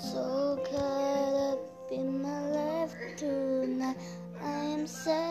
So caught up in my life tonight. I am sad.